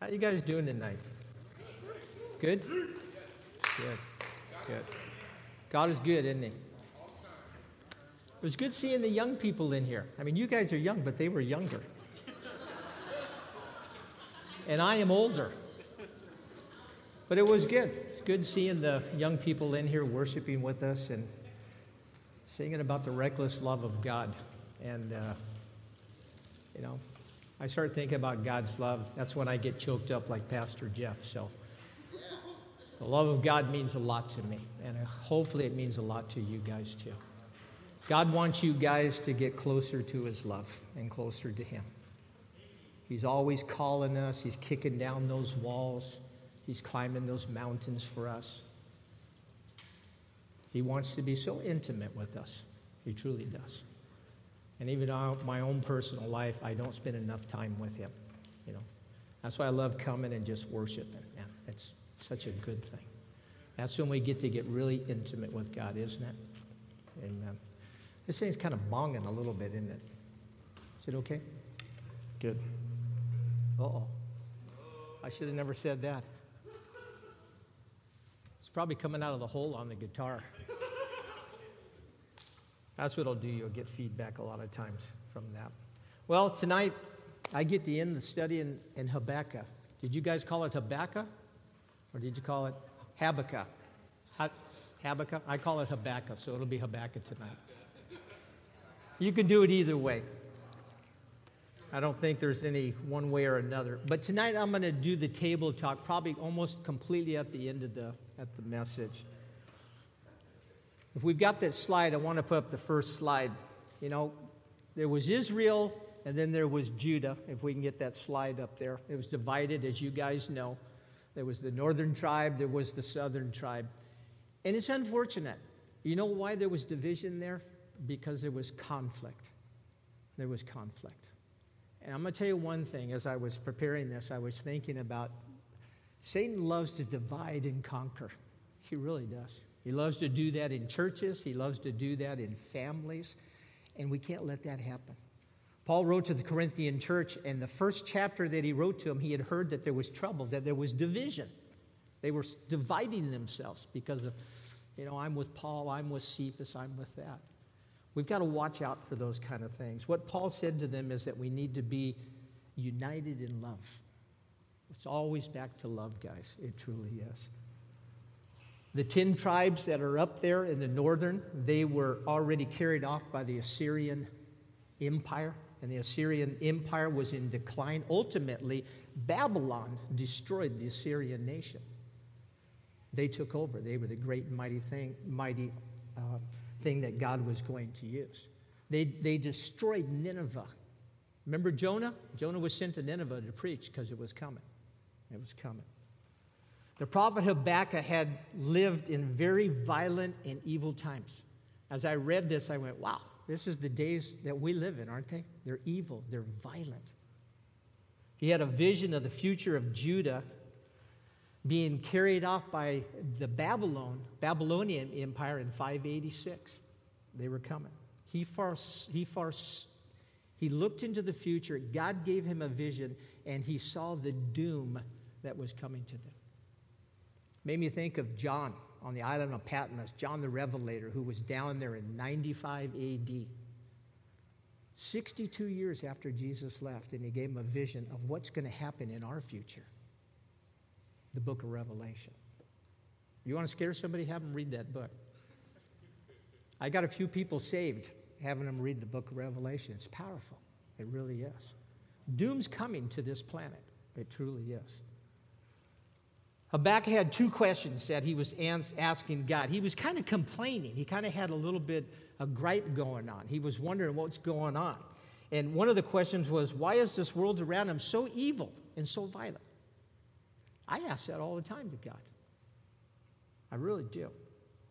How you guys doing tonight? Good? Good. Good. God is good, isn't he? It was good seeing the young people in here. I mean, you guys are young, but they were younger. and I am older. But it was good. It's good seeing the young people in here worshiping with us and singing about the reckless love of God. And, uh, you know, I start thinking about God's love. That's when I get choked up like Pastor Jeff. So the love of God means a lot to me. And hopefully it means a lot to you guys too. God wants you guys to get closer to his love and closer to him. He's always calling us, he's kicking down those walls, he's climbing those mountains for us. He wants to be so intimate with us. He truly does. And even in my own personal life, I don't spend enough time with him. You know, that's why I love coming and just worshiping. Man, it's such a good thing. That's when we get to get really intimate with God, isn't it? Amen. This thing's kind of bonging a little bit, isn't it? Is it okay? Good. Uh oh. I should have never said that. It's probably coming out of the hole on the guitar. That's what it'll do. You'll get feedback a lot of times from that. Well, tonight I get to end the study in, in Habakkuk. Did you guys call it Habakkuk? Or did you call it Habakkuk? Habakkuk? I call it Habakkuk, so it'll be Habakkuk tonight. You can do it either way. I don't think there's any one way or another. But tonight I'm going to do the table talk probably almost completely at the end of the, at the message. If we've got that slide, I want to put up the first slide. You know, there was Israel and then there was Judah, if we can get that slide up there. It was divided, as you guys know. There was the northern tribe, there was the southern tribe. And it's unfortunate. You know why there was division there? Because there was conflict. There was conflict. And I'm going to tell you one thing as I was preparing this, I was thinking about Satan loves to divide and conquer. He really does. He loves to do that in churches, he loves to do that in families, and we can't let that happen. Paul wrote to the Corinthian church, and the first chapter that he wrote to them, he had heard that there was trouble, that there was division. They were dividing themselves because of, you know, I'm with Paul, I'm with Cephas, I'm with that. We've got to watch out for those kind of things. What Paul said to them is that we need to be united in love. It's always back to love, guys. It truly is. The 10 tribes that are up there in the northern, they were already carried off by the Assyrian Empire, and the Assyrian Empire was in decline. Ultimately, Babylon destroyed the Assyrian nation. They took over. They were the great mighty thing, mighty uh, thing that God was going to use. They, they destroyed Nineveh. Remember Jonah? Jonah was sent to Nineveh to preach because it was coming. It was coming. The prophet Habakkuk had lived in very violent and evil times. As I read this, I went, wow, this is the days that we live in, aren't they? They're evil, they're violent. He had a vision of the future of Judah being carried off by the Babylon, Babylonian Empire in 586. They were coming. He, far, he, far, he looked into the future. God gave him a vision, and he saw the doom that was coming to them. Made me think of John on the island of Patmos, John the Revelator, who was down there in 95 AD. 62 years after Jesus left, and he gave him a vision of what's going to happen in our future the book of Revelation. You want to scare somebody? Have them read that book. I got a few people saved having them read the book of Revelation. It's powerful. It really is. Doom's coming to this planet. It truly is. Habakkuk had two questions that he was asking God. He was kind of complaining. He kind of had a little bit of gripe going on. He was wondering what's going on. And one of the questions was, why is this world around him so evil and so violent? I ask that all the time to God. I really do.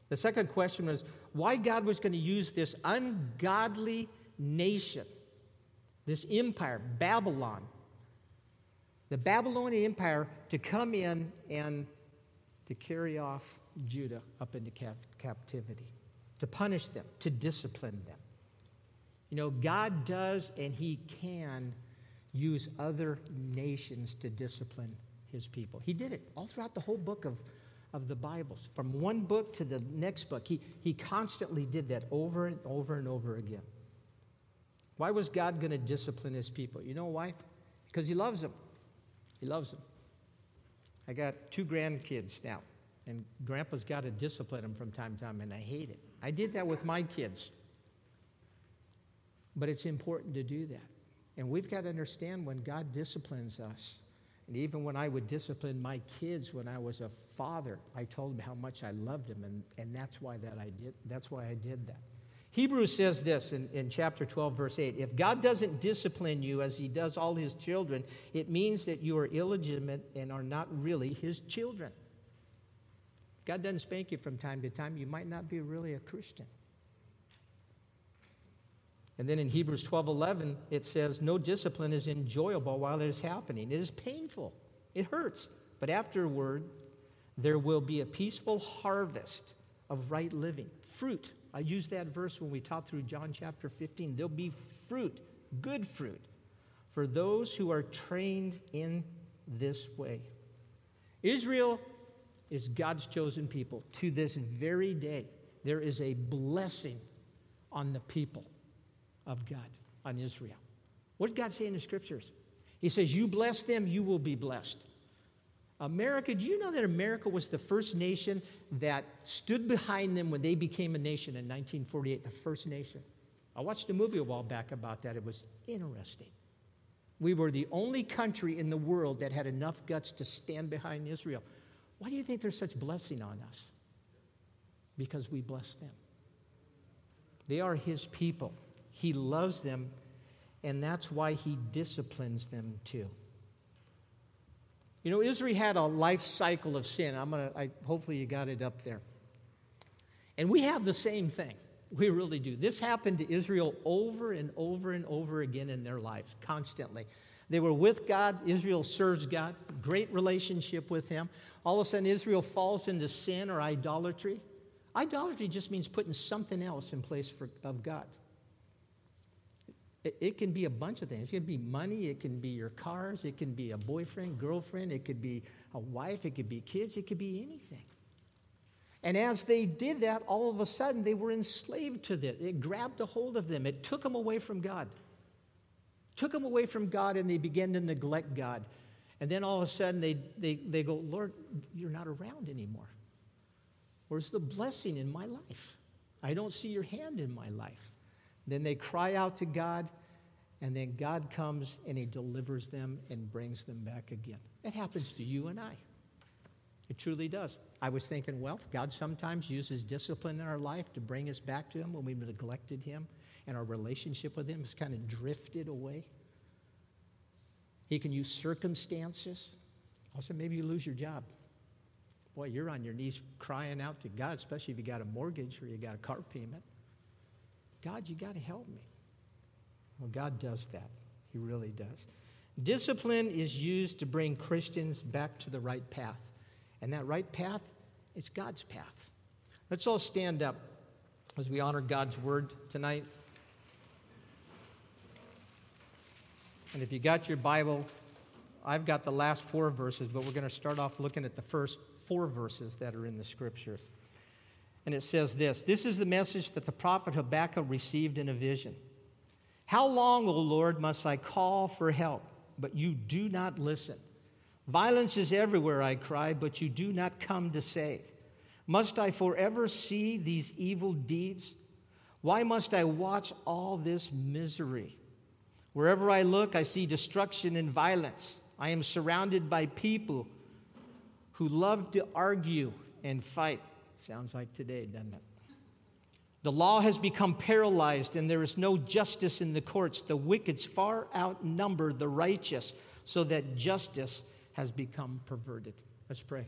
The second question was why God was going to use this ungodly nation, this empire, Babylon, the Babylonian Empire to come in and to carry off Judah up into cap- captivity, to punish them, to discipline them. You know, God does and He can use other nations to discipline his people. He did it all throughout the whole book of, of the Bibles. From one book to the next book, he, he constantly did that over and over and over again. Why was God going to discipline his people? You know why? Because he loves them. He loves them. I got two grandkids now, and grandpa's got to discipline them from time to time, and I hate it. I did that with my kids. But it's important to do that. And we've got to understand when God disciplines us, and even when I would discipline my kids when I was a father, I told them how much I loved them, and, and that's why that I did that's why I did that. Hebrews says this in, in chapter 12, verse 8 If God doesn't discipline you as he does all his children, it means that you are illegitimate and are not really his children. God doesn't spank you from time to time, you might not be really a Christian. And then in Hebrews 12 11, it says, No discipline is enjoyable while it is happening. It is painful, it hurts. But afterward, there will be a peaceful harvest of right living, fruit. I used that verse when we taught through John chapter 15. There'll be fruit, good fruit, for those who are trained in this way. Israel is God's chosen people. To this very day, there is a blessing on the people of God, on Israel. What did God say in the scriptures? He says, You bless them, you will be blessed. America, do you know that America was the first nation that stood behind them when they became a nation in 1948? The first nation. I watched a movie a while back about that. It was interesting. We were the only country in the world that had enough guts to stand behind Israel. Why do you think there's such blessing on us? Because we bless them. They are his people. He loves them, and that's why he disciplines them too. You know, Israel had a life cycle of sin. I'm gonna, I, hopefully, you got it up there. And we have the same thing. We really do. This happened to Israel over and over and over again in their lives, constantly. They were with God. Israel serves God, great relationship with Him. All of a sudden, Israel falls into sin or idolatry. Idolatry just means putting something else in place for, of God. It, it can be a bunch of things. It can be money, it can be your cars, it can be a boyfriend, girlfriend, it could be a wife, it could be kids, it could be anything. And as they did that, all of a sudden they were enslaved to it. It grabbed a hold of them, it took them away from God. Took them away from God, and they began to neglect God. And then all of a sudden they, they, they go, Lord, you're not around anymore. Where's the blessing in my life? I don't see your hand in my life. Then they cry out to God, and then God comes and He delivers them and brings them back again. It happens to you and I. It truly does. I was thinking, well, God sometimes uses discipline in our life to bring us back to Him when we've neglected Him and our relationship with Him has kind of drifted away. He can use circumstances. Also, maybe you lose your job. Boy, you're on your knees crying out to God, especially if you got a mortgage or you got a car payment. God, you got to help me. Well, God does that. He really does. Discipline is used to bring Christians back to the right path. And that right path, it's God's path. Let's all stand up as we honor God's word tonight. And if you got your Bible, I've got the last four verses, but we're going to start off looking at the first four verses that are in the scriptures. And it says this This is the message that the prophet Habakkuk received in a vision. How long, O Lord, must I call for help, but you do not listen? Violence is everywhere, I cry, but you do not come to save. Must I forever see these evil deeds? Why must I watch all this misery? Wherever I look, I see destruction and violence. I am surrounded by people who love to argue and fight. Sounds like today, doesn't it? The law has become paralyzed, and there is no justice in the courts. The wicked far outnumber the righteous, so that justice has become perverted. Let's pray.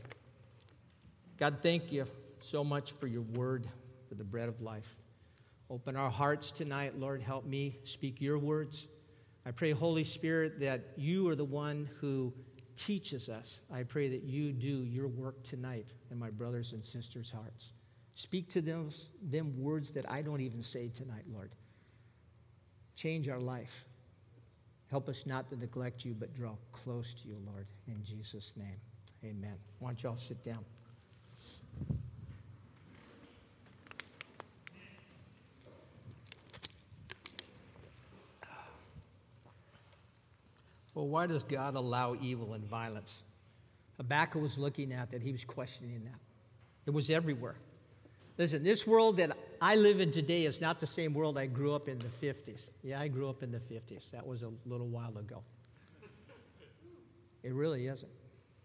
God, thank you so much for your word, for the bread of life. Open our hearts tonight, Lord. Help me speak your words. I pray, Holy Spirit, that you are the one who teaches us. I pray that you do your work tonight in my brothers and sisters' hearts. Speak to them, them words that I don't even say tonight, Lord. Change our life. Help us not to neglect you, but draw close to you, Lord. In Jesus' name, amen. Why don't y'all sit down? Well, why does God allow evil and violence? Habakkuk was looking at that. He was questioning that. It was everywhere. Listen, this world that I live in today is not the same world I grew up in the 50s. Yeah, I grew up in the 50s. That was a little while ago. It really isn't.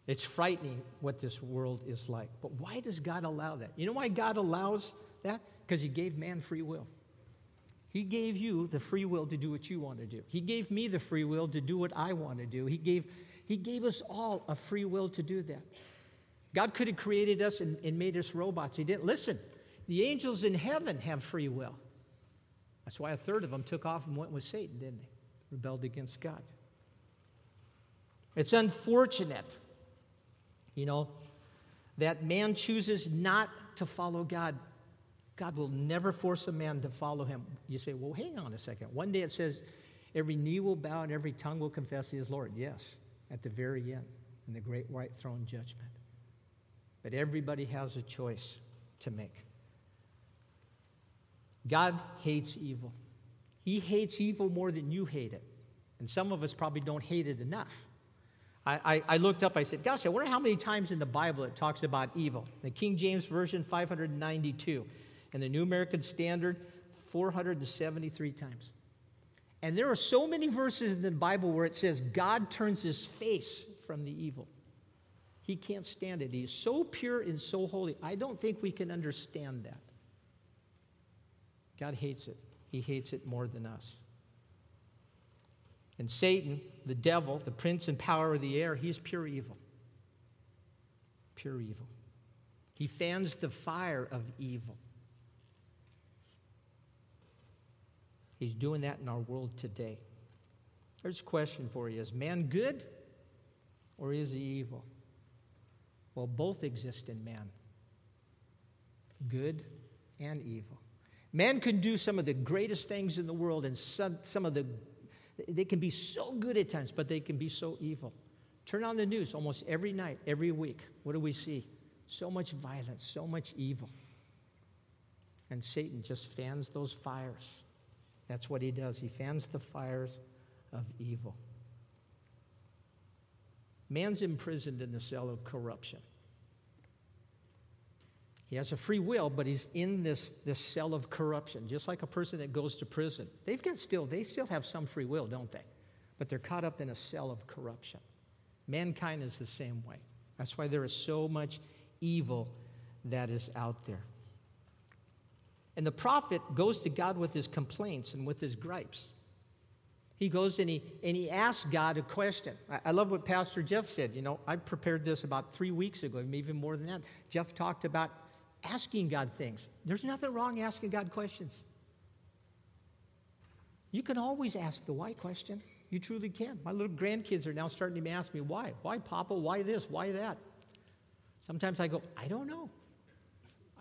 It's frightening what this world is like. But why does God allow that? You know why God allows that? Because He gave man free will. He gave you the free will to do what you want to do. He gave me the free will to do what I want to do. He gave, he gave us all a free will to do that. God could have created us and, and made us robots. He didn't. Listen, the angels in heaven have free will. That's why a third of them took off and went with Satan, didn't they? Rebelled against God. It's unfortunate, you know, that man chooses not to follow God God will never force a man to follow him. You say, well, hang on a second. One day it says, every knee will bow and every tongue will confess he is Lord. Yes, at the very end, in the great white throne judgment. But everybody has a choice to make. God hates evil. He hates evil more than you hate it. And some of us probably don't hate it enough. I, I, I, looked up, I said, Gosh, I wonder how many times in the Bible it talks about evil. The King James Version, 592 and the New American Standard 473 times. And there are so many verses in the Bible where it says God turns his face from the evil. He can't stand it. He's so pure and so holy. I don't think we can understand that. God hates it. He hates it more than us. And Satan, the devil, the prince and power of the air, he's pure evil. Pure evil. He fans the fire of evil. He's doing that in our world today. There's a question for you Is man good or is he evil? Well, both exist in man good and evil. Man can do some of the greatest things in the world, and some, some of the, they can be so good at times, but they can be so evil. Turn on the news almost every night, every week. What do we see? So much violence, so much evil. And Satan just fans those fires. That's what he does. He fans the fires of evil. Man's imprisoned in the cell of corruption. He has a free will, but he's in this, this cell of corruption, just like a person that goes to prison. They've got still, they still have some free will, don't they? But they're caught up in a cell of corruption. Mankind is the same way. That's why there is so much evil that is out there. And the prophet goes to God with his complaints and with his gripes. He goes and he, and he asks God a question. I, I love what Pastor Jeff said. You know, I prepared this about three weeks ago, maybe even more than that. Jeff talked about asking God things. There's nothing wrong asking God questions. You can always ask the why question. You truly can. My little grandkids are now starting to ask me, why? Why, Papa? Why this? Why that? Sometimes I go, I don't know.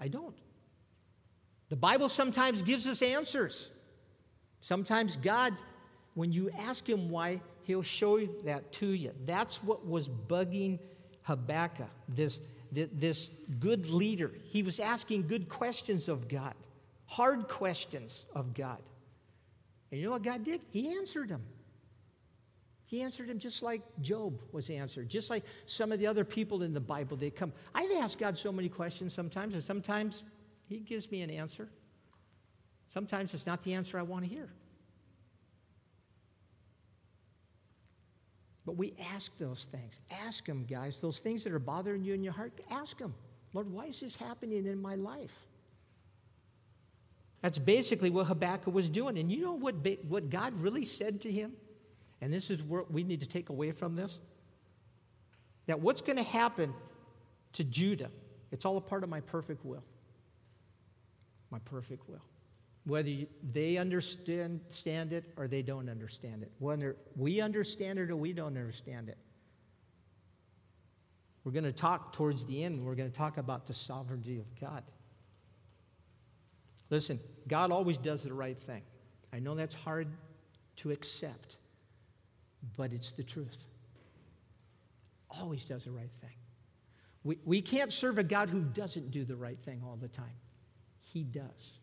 I don't. The Bible sometimes gives us answers. Sometimes God, when you ask Him why, He'll show that to you. That's what was bugging Habakkuk, this, this good leader. He was asking good questions of God, hard questions of God. And you know what God did? He answered them. He answered him just like Job was answered, just like some of the other people in the Bible. They come. I've asked God so many questions sometimes, and sometimes he gives me an answer. Sometimes it's not the answer I want to hear. But we ask those things. Ask them, guys. Those things that are bothering you in your heart, ask them. Lord, why is this happening in my life? That's basically what Habakkuk was doing. And you know what, what God really said to him? And this is what we need to take away from this. That what's going to happen to Judah, it's all a part of my perfect will my perfect will. Whether they understand it or they don't understand it. Whether we understand it or we don't understand it. We're going to talk towards the end, we're going to talk about the sovereignty of God. Listen, God always does the right thing. I know that's hard to accept. but it's the truth. Always does the right thing. We, we can't serve a God who doesn't do the right thing all the time. He does.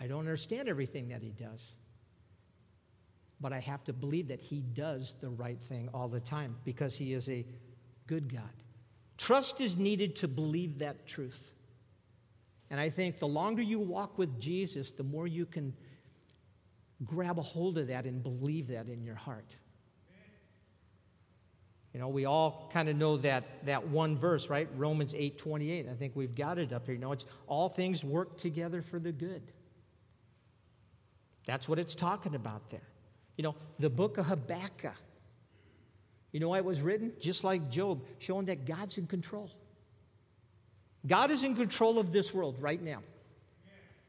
I don't understand everything that He does, but I have to believe that He does the right thing all the time because He is a good God. Trust is needed to believe that truth. And I think the longer you walk with Jesus, the more you can grab a hold of that and believe that in your heart. You know, we all kind of know that, that one verse, right? Romans 8 28. I think we've got it up here. You know, it's all things work together for the good. That's what it's talking about there. You know, the book of Habakkuk. You know why it was written? Just like Job, showing that God's in control. God is in control of this world right now.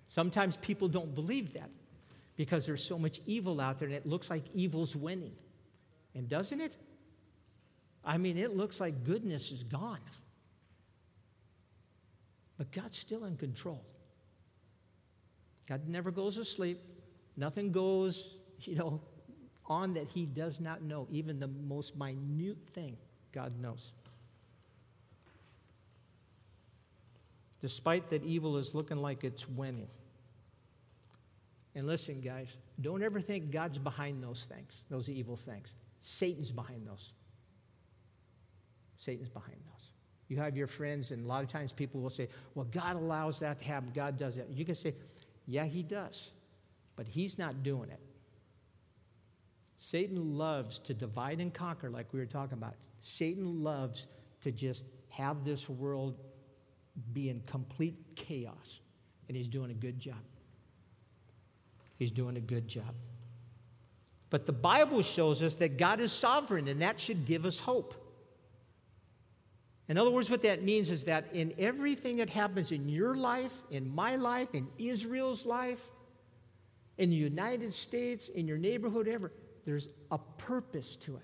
Sometimes people don't believe that because there's so much evil out there and it looks like evil's winning. And doesn't it? I mean, it looks like goodness is gone. But God's still in control. God never goes asleep. Nothing goes, you know, on that he does not know. Even the most minute thing, God knows. Despite that evil is looking like it's winning. And listen, guys, don't ever think God's behind those things, those evil things. Satan's behind those. Satan's behind those. You have your friends, and a lot of times people will say, Well, God allows that to happen. God does that. You can say, Yeah, He does, but He's not doing it. Satan loves to divide and conquer, like we were talking about. Satan loves to just have this world be in complete chaos, and he's doing a good job. He's doing a good job. But the Bible shows us that God is sovereign, and that should give us hope. In other words, what that means is that in everything that happens in your life, in my life, in Israel's life, in the United States, in your neighborhood, ever, there's a purpose to it.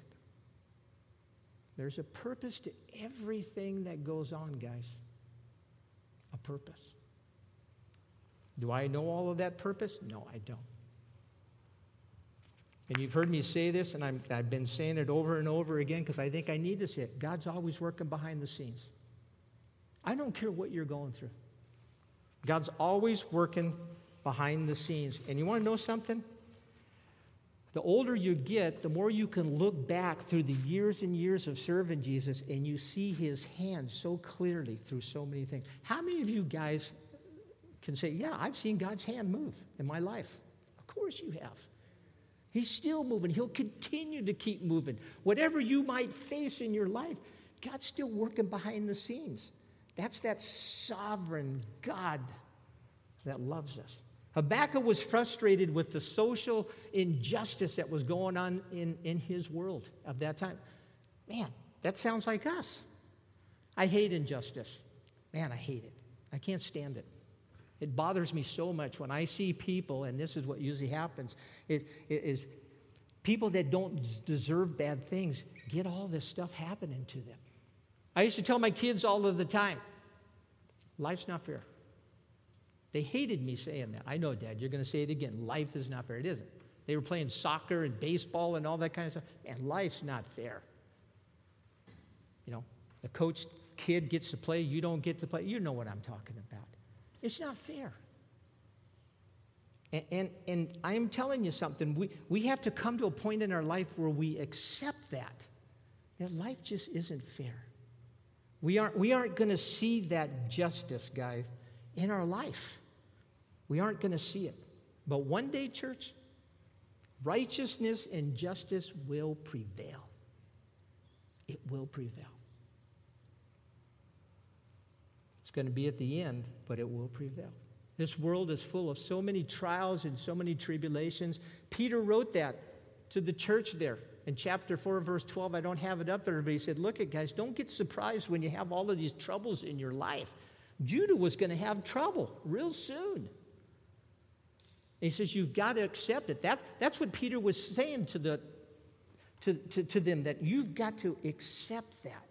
There's a purpose to everything that goes on, guys. A purpose. Do I know all of that purpose? No, I don't. And you've heard me say this, and i have been saying it over and over again because I think I need to say it. God's always working behind the scenes. I don't care what you're going through. God's always working behind the scenes. And you want to know something? The older you get, the more you can look back through the years and years of serving Jesus and you see his hand so clearly through so many things. How many of you guys can say, Yeah, I've seen God's hand move in my life? Of course you have. He's still moving. He'll continue to keep moving. Whatever you might face in your life, God's still working behind the scenes. That's that sovereign God that loves us. Habakkuk was frustrated with the social injustice that was going on in, in his world of that time. Man, that sounds like us. I hate injustice. Man, I hate it. I can't stand it. It bothers me so much when I see people, and this is what usually happens, is, is people that don't deserve bad things get all this stuff happening to them. I used to tell my kids all of the time, life's not fair. They hated me saying that. I know, Dad, you're going to say it again. Life is not fair. It isn't. They were playing soccer and baseball and all that kind of stuff, and life's not fair. You know, the coach kid gets to play, you don't get to play. You know what I'm talking about. It's not fair. And, and, and I'm telling you something, we, we have to come to a point in our life where we accept that, that life just isn't fair. We aren't, we aren't going to see that justice, guys, in our life. We aren't going to see it. But one day, church, righteousness and justice will prevail. It will prevail. It's going to be at the end, but it will prevail. This world is full of so many trials and so many tribulations. Peter wrote that to the church there in chapter 4, verse 12. I don't have it up there, but he said, Look at guys, don't get surprised when you have all of these troubles in your life. Judah was going to have trouble real soon. he says, You've got to accept it. That, that's what Peter was saying to, the, to, to, to them, that you've got to accept that.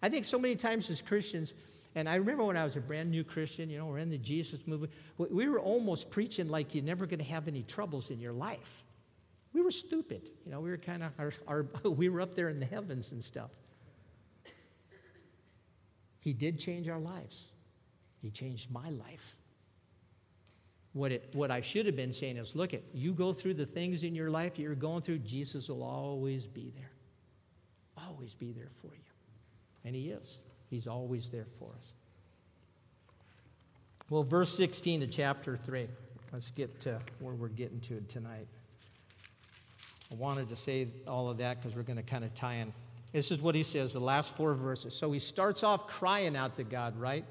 I think so many times as Christians, and I remember when I was a brand new Christian, you know, we're in the Jesus movement, we were almost preaching like you're never going to have any troubles in your life. We were stupid. You know, we were kind of, our, our, we were up there in the heavens and stuff. He did change our lives. He changed my life. What, it, what I should have been saying is look at you go through the things in your life you're going through, Jesus will always be there. Always be there for you. And He is. He's always there for us. Well, verse 16 of chapter 3. Let's get to where we're getting to tonight. I wanted to say all of that because we're going to kind of tie in. This is what he says, the last four verses. So he starts off crying out to God, right?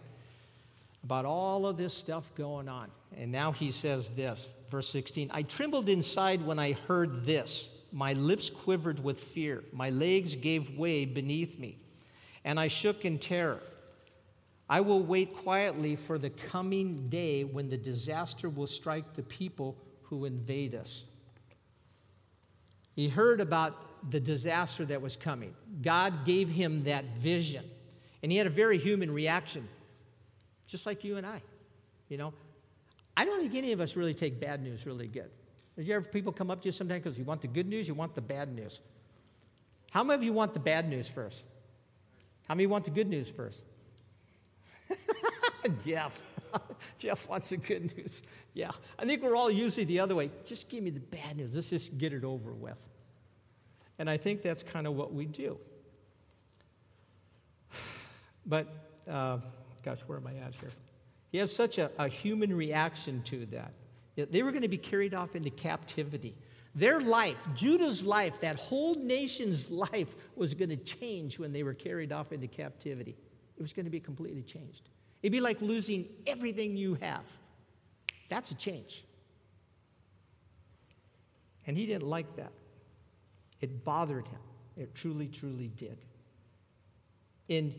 About all of this stuff going on. And now he says this, verse 16 I trembled inside when I heard this. My lips quivered with fear. My legs gave way beneath me, and I shook in terror. I will wait quietly for the coming day when the disaster will strike the people who invade us. He heard about the disaster that was coming. God gave him that vision, and he had a very human reaction, just like you and I. You know, I don't think any of us really take bad news really good. Did you ever people come up to you sometimes because you want the good news, you want the bad news? How many of you want the bad news first? How many want the good news first? Jeff. Jeff wants the good news. Yeah. I think we're all usually the other way. Just give me the bad news. Let's just get it over with. And I think that's kind of what we do. But, uh, gosh, where am I at here? He has such a, a human reaction to that. They were going to be carried off into captivity. Their life, Judah's life, that whole nation's life was going to change when they were carried off into captivity. It was going to be completely changed. It'd be like losing everything you have. That's a change. And he didn't like that. It bothered him. It truly, truly did. In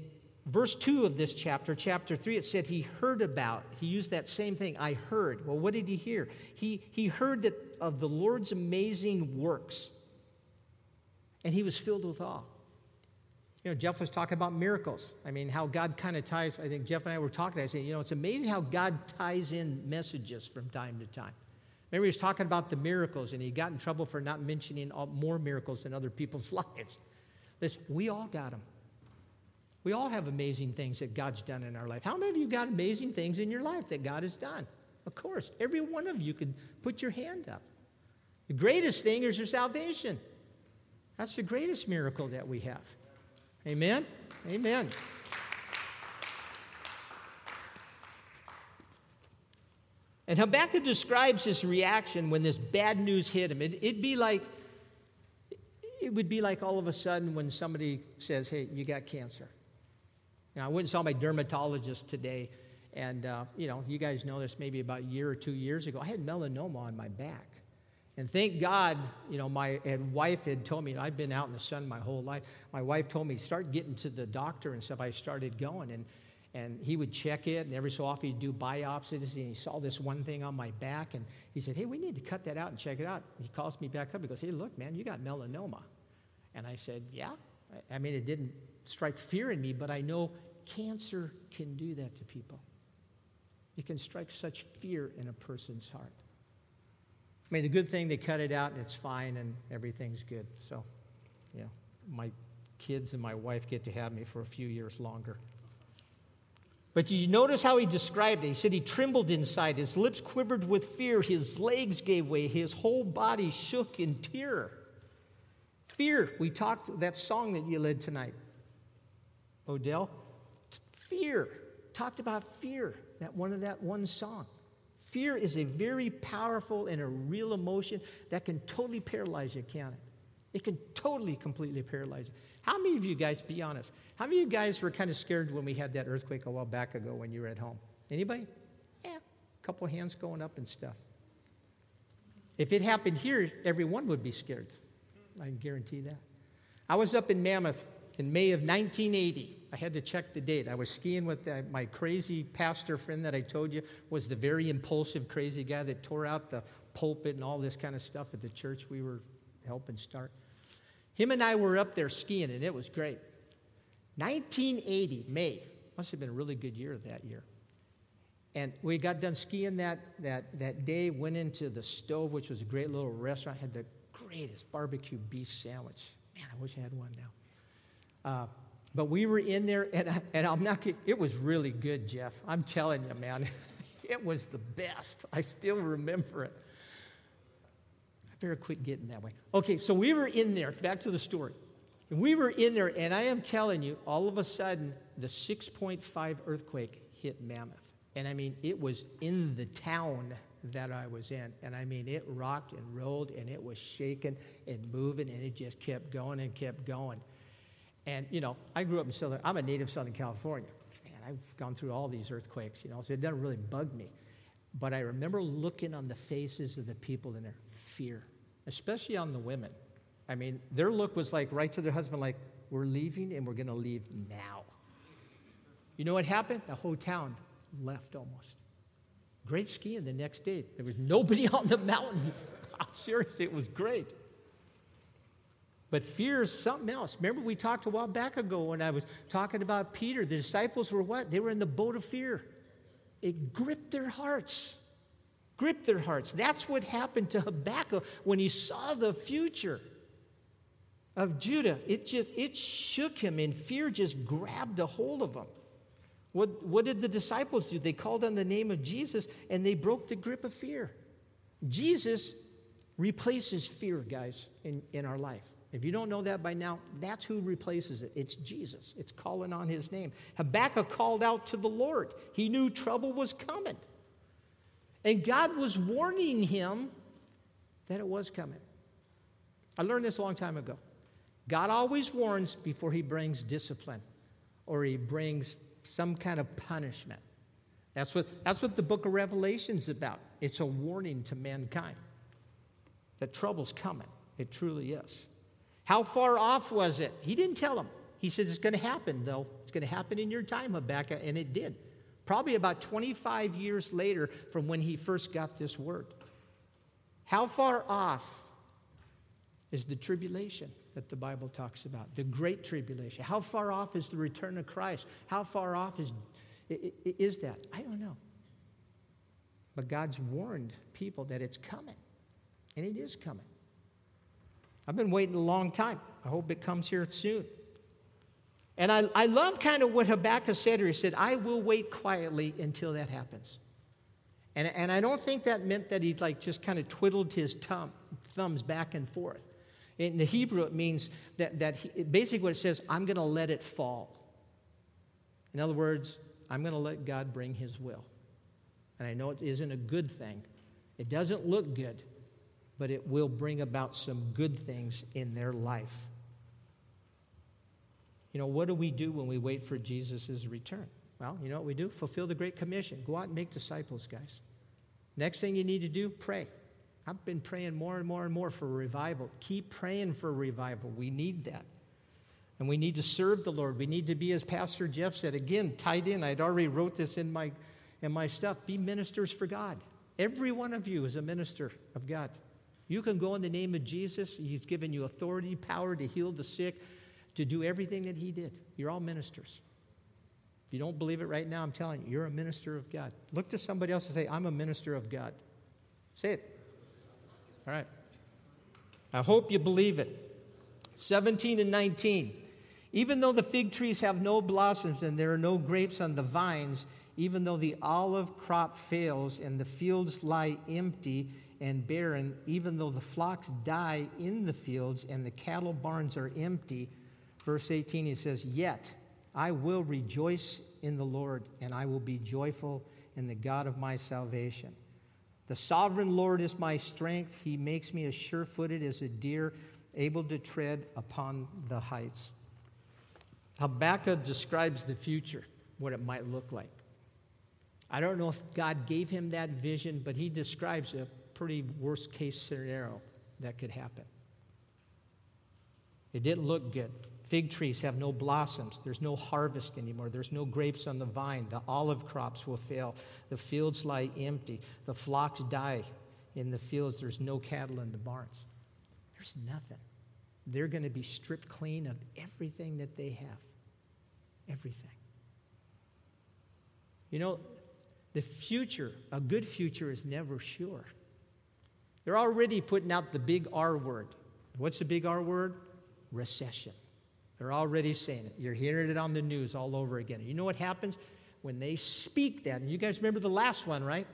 verse 2 of this chapter, chapter 3, it said he heard about, he used that same thing, I heard. Well, what did he hear? He, he heard that of the Lord's amazing works, and he was filled with awe. You know, Jeff was talking about miracles. I mean, how God kind of ties, I think Jeff and I were talking, I said, you know, it's amazing how God ties in messages from time to time. Remember, he was talking about the miracles, and he got in trouble for not mentioning all, more miracles in other people's lives. Listen, we all got them. We all have amazing things that God's done in our life. How many of you got amazing things in your life that God has done? Of course, every one of you could put your hand up. The greatest thing is your salvation. That's the greatest miracle that we have. Amen? Amen. And Habakkuk describes his reaction when this bad news hit him. It, would be like, it would be like all of a sudden when somebody says, hey, you got cancer. Now, I went and saw my dermatologist today, and, uh, you know, you guys know this maybe about a year or two years ago. I had melanoma on my back. And thank God, you know, my wife had told me, I've been out in the sun my whole life. My wife told me, start getting to the doctor and stuff. I started going, and, and he would check it, and every so often he'd do biopsies, and he saw this one thing on my back, and he said, hey, we need to cut that out and check it out. He calls me back up. He goes, hey, look, man, you got melanoma. And I said, yeah. I mean, it didn't strike fear in me, but I know cancer can do that to people. It can strike such fear in a person's heart. I mean, the good thing, they cut it out and it's fine and everything's good. So, yeah, my kids and my wife get to have me for a few years longer. But you notice how he described it? He said he trembled inside, his lips quivered with fear, his legs gave way, his whole body shook in terror. Fear, we talked that song that you led tonight. Odell, fear. Talked about fear, that one of that one song. Fear is a very powerful and a real emotion that can totally paralyze you, can it? It can totally, completely paralyze you. How many of you guys, be honest, how many of you guys were kind of scared when we had that earthquake a while back ago when you were at home? Anybody? Yeah, a couple hands going up and stuff. If it happened here, everyone would be scared. I guarantee that. I was up in Mammoth in May of 1980. I had to check the date. I was skiing with uh, my crazy pastor friend that I told you was the very impulsive, crazy guy that tore out the pulpit and all this kind of stuff at the church we were helping start. Him and I were up there skiing, and it was great. 1980, May. Must have been a really good year that year. And we got done skiing that, that, that day, went into the stove, which was a great little restaurant, had the greatest barbecue beef sandwich. Man, I wish I had one now. Uh, but we were in there, and, I, and I'm not it was really good, Jeff. I'm telling you, man. It was the best. I still remember it. I better quit getting that way. Okay, so we were in there, back to the story. And we were in there, and I am telling you, all of a sudden, the 6.5 earthquake hit Mammoth. And I mean, it was in the town that I was in. And I mean, it rocked and rolled, and it was shaking and moving, and it just kept going and kept going. And, you know, I grew up in Southern, I'm a native Southern California. Man, I've gone through all these earthquakes, you know, so it doesn't really bug me. But I remember looking on the faces of the people in their fear, especially on the women. I mean, their look was like right to their husband, like, we're leaving and we're going to leave now. You know what happened? The whole town left almost. Great skiing the next day. There was nobody on the mountain. Seriously, it was great. But fear is something else. Remember, we talked a while back ago when I was talking about Peter. The disciples were what? They were in the boat of fear. It gripped their hearts. Gripped their hearts. That's what happened to Habakkuk when he saw the future of Judah. It just it shook him, and fear just grabbed a hold of him. What, what did the disciples do? They called on the name of Jesus and they broke the grip of fear. Jesus replaces fear, guys, in, in our life. If you don't know that by now, that's who replaces it. It's Jesus. It's calling on his name. Habakkuk called out to the Lord. He knew trouble was coming. And God was warning him that it was coming. I learned this a long time ago. God always warns before he brings discipline or he brings some kind of punishment. That's what, that's what the book of Revelation is about. It's a warning to mankind that trouble's coming. It truly is. How far off was it? He didn't tell them. He said, It's going to happen, though. It's going to happen in your time, Habakkuk. And it did. Probably about 25 years later from when he first got this word. How far off is the tribulation? that the Bible talks about, the great tribulation. How far off is the return of Christ? How far off is, is that? I don't know. But God's warned people that it's coming, and it is coming. I've been waiting a long time. I hope it comes here soon. And I, I love kind of what Habakkuk said here. He said, I will wait quietly until that happens. And, and I don't think that meant that he like just kind of twiddled his thumb, thumbs back and forth. In the Hebrew, it means that, that he, basically what it says, I'm going to let it fall. In other words, I'm going to let God bring his will. And I know it isn't a good thing. It doesn't look good, but it will bring about some good things in their life. You know, what do we do when we wait for Jesus' return? Well, you know what we do? Fulfill the Great Commission. Go out and make disciples, guys. Next thing you need to do, pray. I've been praying more and more and more for revival. Keep praying for revival. We need that. And we need to serve the Lord. We need to be, as Pastor Jeff said, again, tied in. I'd already wrote this in my, in my stuff. Be ministers for God. Every one of you is a minister of God. You can go in the name of Jesus. He's given you authority, power to heal the sick, to do everything that He did. You're all ministers. If you don't believe it right now, I'm telling you, you're a minister of God. Look to somebody else and say, I'm a minister of God. Say it. All right. I hope you believe it. 17 and 19. Even though the fig trees have no blossoms and there are no grapes on the vines, even though the olive crop fails and the fields lie empty and barren, even though the flocks die in the fields and the cattle barns are empty, verse 18 he says, Yet I will rejoice in the Lord and I will be joyful in the God of my salvation. The sovereign Lord is my strength. He makes me as sure footed as a deer, able to tread upon the heights. Habakkuk describes the future, what it might look like. I don't know if God gave him that vision, but he describes a pretty worst case scenario that could happen. It didn't look good. Fig trees have no blossoms. There's no harvest anymore. There's no grapes on the vine. The olive crops will fail. The fields lie empty. The flocks die in the fields. There's no cattle in the barns. There's nothing. They're going to be stripped clean of everything that they have. Everything. You know, the future, a good future, is never sure. They're already putting out the big R word. What's the big R word? Recession. They're already saying it. You're hearing it on the news all over again. You know what happens? When they speak that, and you guys remember the last one, right?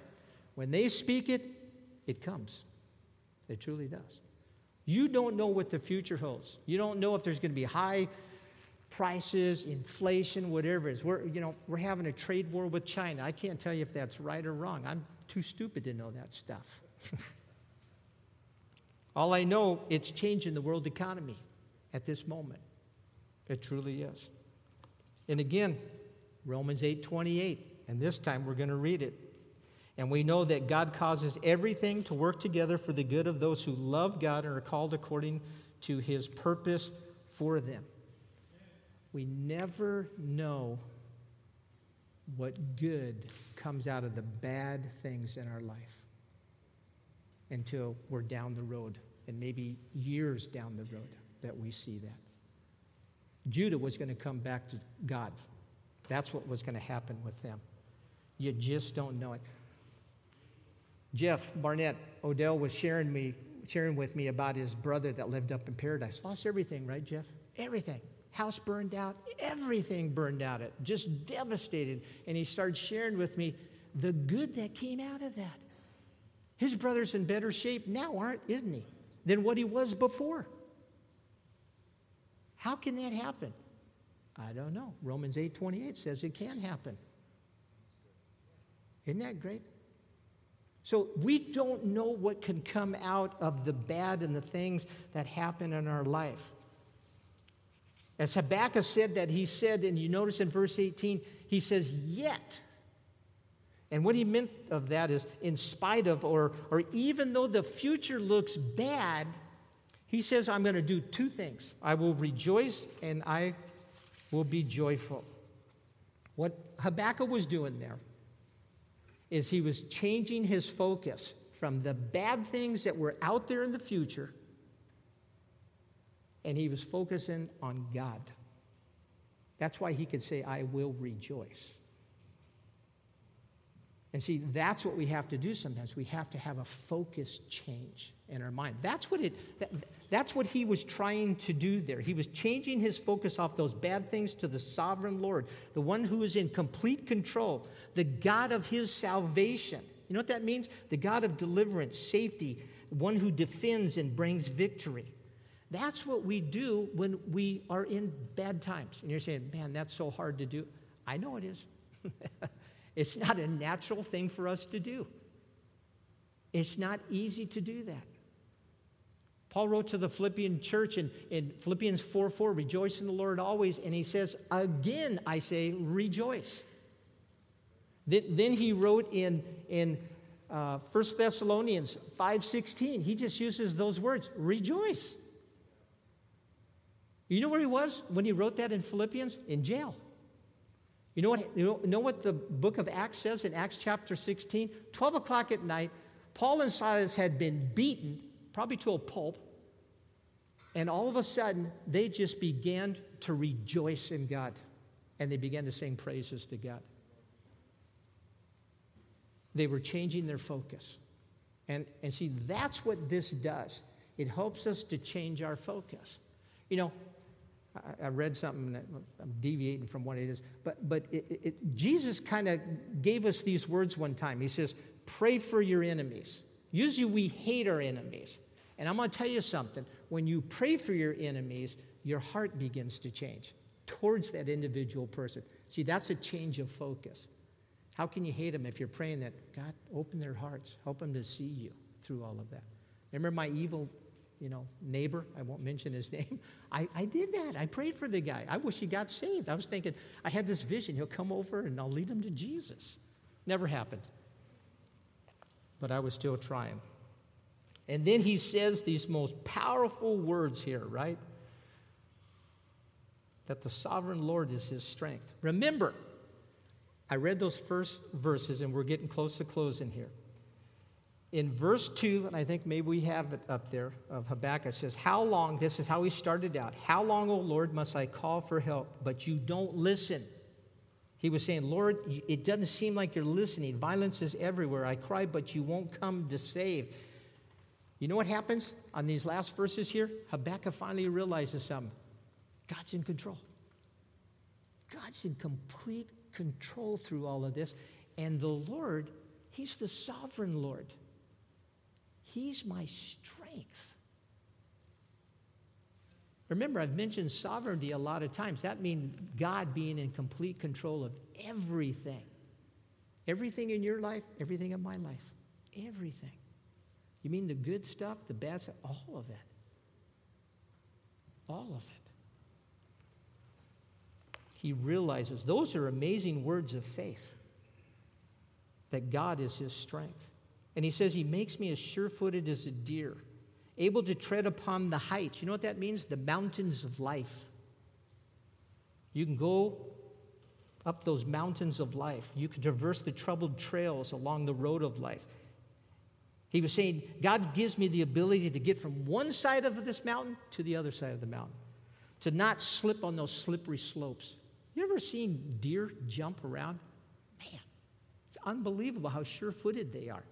When they speak it, it comes. It truly does. You don't know what the future holds. You don't know if there's going to be high prices, inflation, whatever it is. We're, you know, we're having a trade war with China. I can't tell you if that's right or wrong. I'm too stupid to know that stuff. All I know, it's changing the world economy at this moment. It truly is. And again, Romans 8 28, and this time we're going to read it. And we know that God causes everything to work together for the good of those who love God and are called according to his purpose for them. We never know what good comes out of the bad things in our life until we're down the road, and maybe years down the road that we see that. Judah was going to come back to God. That's what was going to happen with them. You just don't know it. Jeff Barnett Odell was sharing me sharing with me about his brother that lived up in Paradise. Lost everything, right, Jeff? Everything. House burned out, everything burned out. It just devastated. And he started sharing with me the good that came out of that. His brother's in better shape now, aren't isn't he? Than what he was before. How can that happen? I don't know. Romans 8:28 says it can happen. Isn't that great? So we don't know what can come out of the bad and the things that happen in our life. As Habakkuk said that, he said, and you notice in verse 18, he says, yet. And what he meant of that is, in spite of, or, or even though the future looks bad, he says, I'm going to do two things. I will rejoice and I will be joyful. What Habakkuk was doing there is he was changing his focus from the bad things that were out there in the future, and he was focusing on God. That's why he could say, I will rejoice. And see, that's what we have to do sometimes. We have to have a focus change in our mind. That's what, it, that, that's what he was trying to do there. He was changing his focus off those bad things to the sovereign Lord, the one who is in complete control, the God of his salvation. You know what that means? The God of deliverance, safety, one who defends and brings victory. That's what we do when we are in bad times. And you're saying, man, that's so hard to do. I know it is. It's not a natural thing for us to do. It's not easy to do that. Paul wrote to the Philippian church in, in Philippians 4 4, rejoice in the Lord always. And he says, again, I say, rejoice. Then, then he wrote in, in uh, 1 Thessalonians 5 16, he just uses those words, rejoice. You know where he was when he wrote that in Philippians? In jail. You know what, you know, know what the book of Acts says in Acts chapter 16? 12 o'clock at night, Paul and Silas had been beaten, probably to a pulp, and all of a sudden, they just began to rejoice in God. And they began to sing praises to God. They were changing their focus. And, and see, that's what this does. It helps us to change our focus. You know, I, I read something that I'm deviating from what it is, but, but it, it, Jesus kind of gave us these words one time. He says, Pray for your enemies. Usually we hate our enemies. And I'm going to tell you something. When you pray for your enemies, your heart begins to change towards that individual person. See, that's a change of focus. How can you hate them if you're praying that God open their hearts, help them to see you through all of that? Remember my evil you know, neighbor, I won't mention his name. I, I did that. I prayed for the guy. I wish he got saved. I was thinking, I had this vision. He'll come over and I'll lead him to Jesus. Never happened. But I was still trying. And then he says these most powerful words here, right? That the sovereign Lord is his strength. Remember, I read those first verses and we're getting close to closing here in verse 2, and I think maybe we have it up there, of Habakkuk says, How long, this is how he started out, how long, O Lord, must I call for help, but you don't listen? He was saying, Lord, it doesn't seem like you're listening. Violence is everywhere. I cry, but you won't come to save. You know what happens on these last verses here? Habakkuk finally realizes something God's in control. God's in complete control through all of this. And the Lord, He's the sovereign Lord. He's my strength. Remember, I've mentioned sovereignty a lot of times. That means God being in complete control of everything. Everything in your life, everything in my life. Everything. You mean the good stuff, the bad stuff? All of it. All of it. He realizes those are amazing words of faith that God is his strength. And he says, He makes me as sure footed as a deer, able to tread upon the heights. You know what that means? The mountains of life. You can go up those mountains of life, you can traverse the troubled trails along the road of life. He was saying, God gives me the ability to get from one side of this mountain to the other side of the mountain, to not slip on those slippery slopes. You ever seen deer jump around? Man, it's unbelievable how sure footed they are.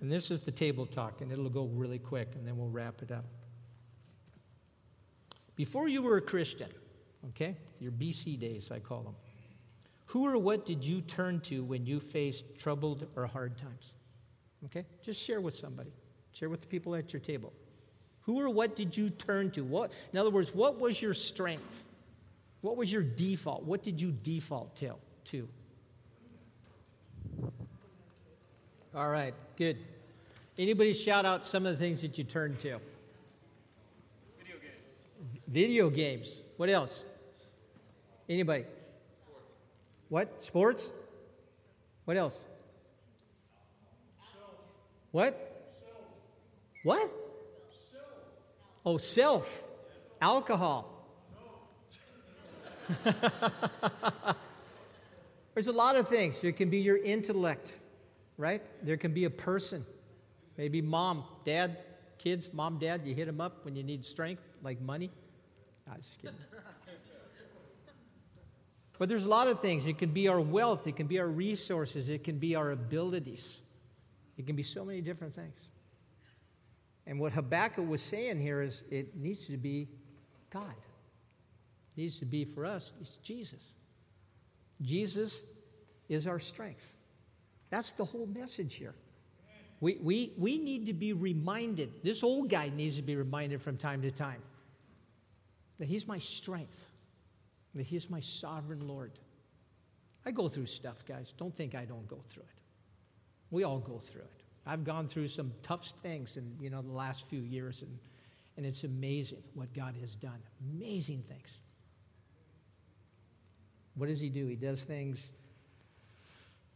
And this is the table talk, and it'll go really quick, and then we'll wrap it up. Before you were a Christian, okay, your BC days, I call them, who or what did you turn to when you faced troubled or hard times? Okay? Just share with somebody. Share with the people at your table. Who or what did you turn to? What, in other words, what was your strength? What was your default? What did you default to? to? All right, good. Anybody shout out some of the things that you turn to? Video games. Video games. What else? Anybody? Sports. What? Sports? What else? What? What? Oh, self. Alcohol. There's a lot of things. It can be your intellect, right? There can be a person. Maybe mom, dad, kids, mom, dad, you hit them up when you need strength, like money. Was just kidding. But there's a lot of things. It can be our wealth, it can be our resources, it can be our abilities. It can be so many different things. And what Habakkuk was saying here is it needs to be God. It needs to be for us, it's Jesus. Jesus is our strength. That's the whole message here. We, we, we need to be reminded, this old guy needs to be reminded from time to time that he's my strength that He's my sovereign Lord. I go through stuff, guys. Don't think I don't go through it. We all go through it. I've gone through some tough things in you know the last few years, and, and it's amazing what God has done. Amazing things. What does He do? He does things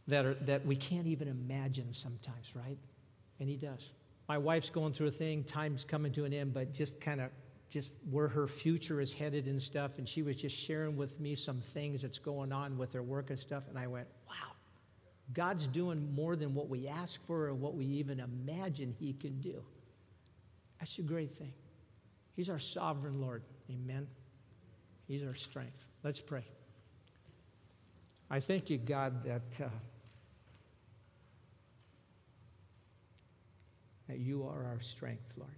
that are that we can't even imagine sometimes, right? And He does. My wife's going through a thing. Time's coming to an end, but just kind of just where her future is headed and stuff. And she was just sharing with me some things that's going on with her work and stuff. And I went, wow, God's doing more than what we ask for or what we even imagine He can do. That's a great thing. He's our sovereign Lord. Amen. He's our strength. Let's pray. I thank you, God, that, uh, that you are our strength, Lord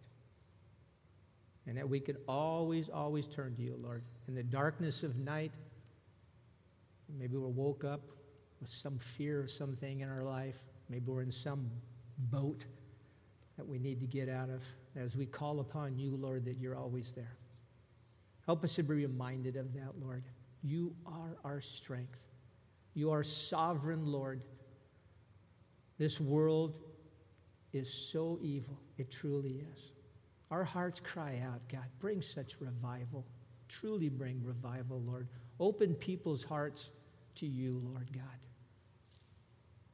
and that we can always, always turn to you, Lord. In the darkness of night, maybe we're woke up with some fear of something in our life. Maybe we're in some boat that we need to get out of. As we call upon you, Lord, that you're always there. Help us to be reminded of that, Lord. You are our strength. You are sovereign, Lord. This world is so evil. It truly is. Our hearts cry out, God, bring such revival. Truly bring revival, Lord. Open people's hearts to you, Lord God.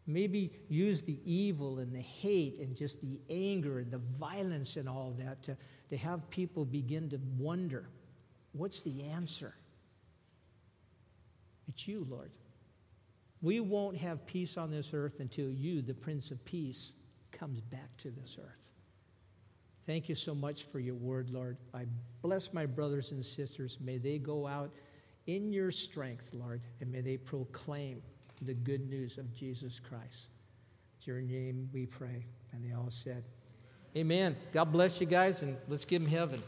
Maybe use the evil and the hate and just the anger and the violence and all that to, to have people begin to wonder what's the answer? It's you, Lord. We won't have peace on this earth until you, the Prince of Peace, comes back to this earth. Thank you so much for your word, Lord. I bless my brothers and sisters. May they go out in your strength, Lord, and may they proclaim the good news of Jesus Christ. It's your name we pray. And they all said, Amen. God bless you guys, and let's give him heaven.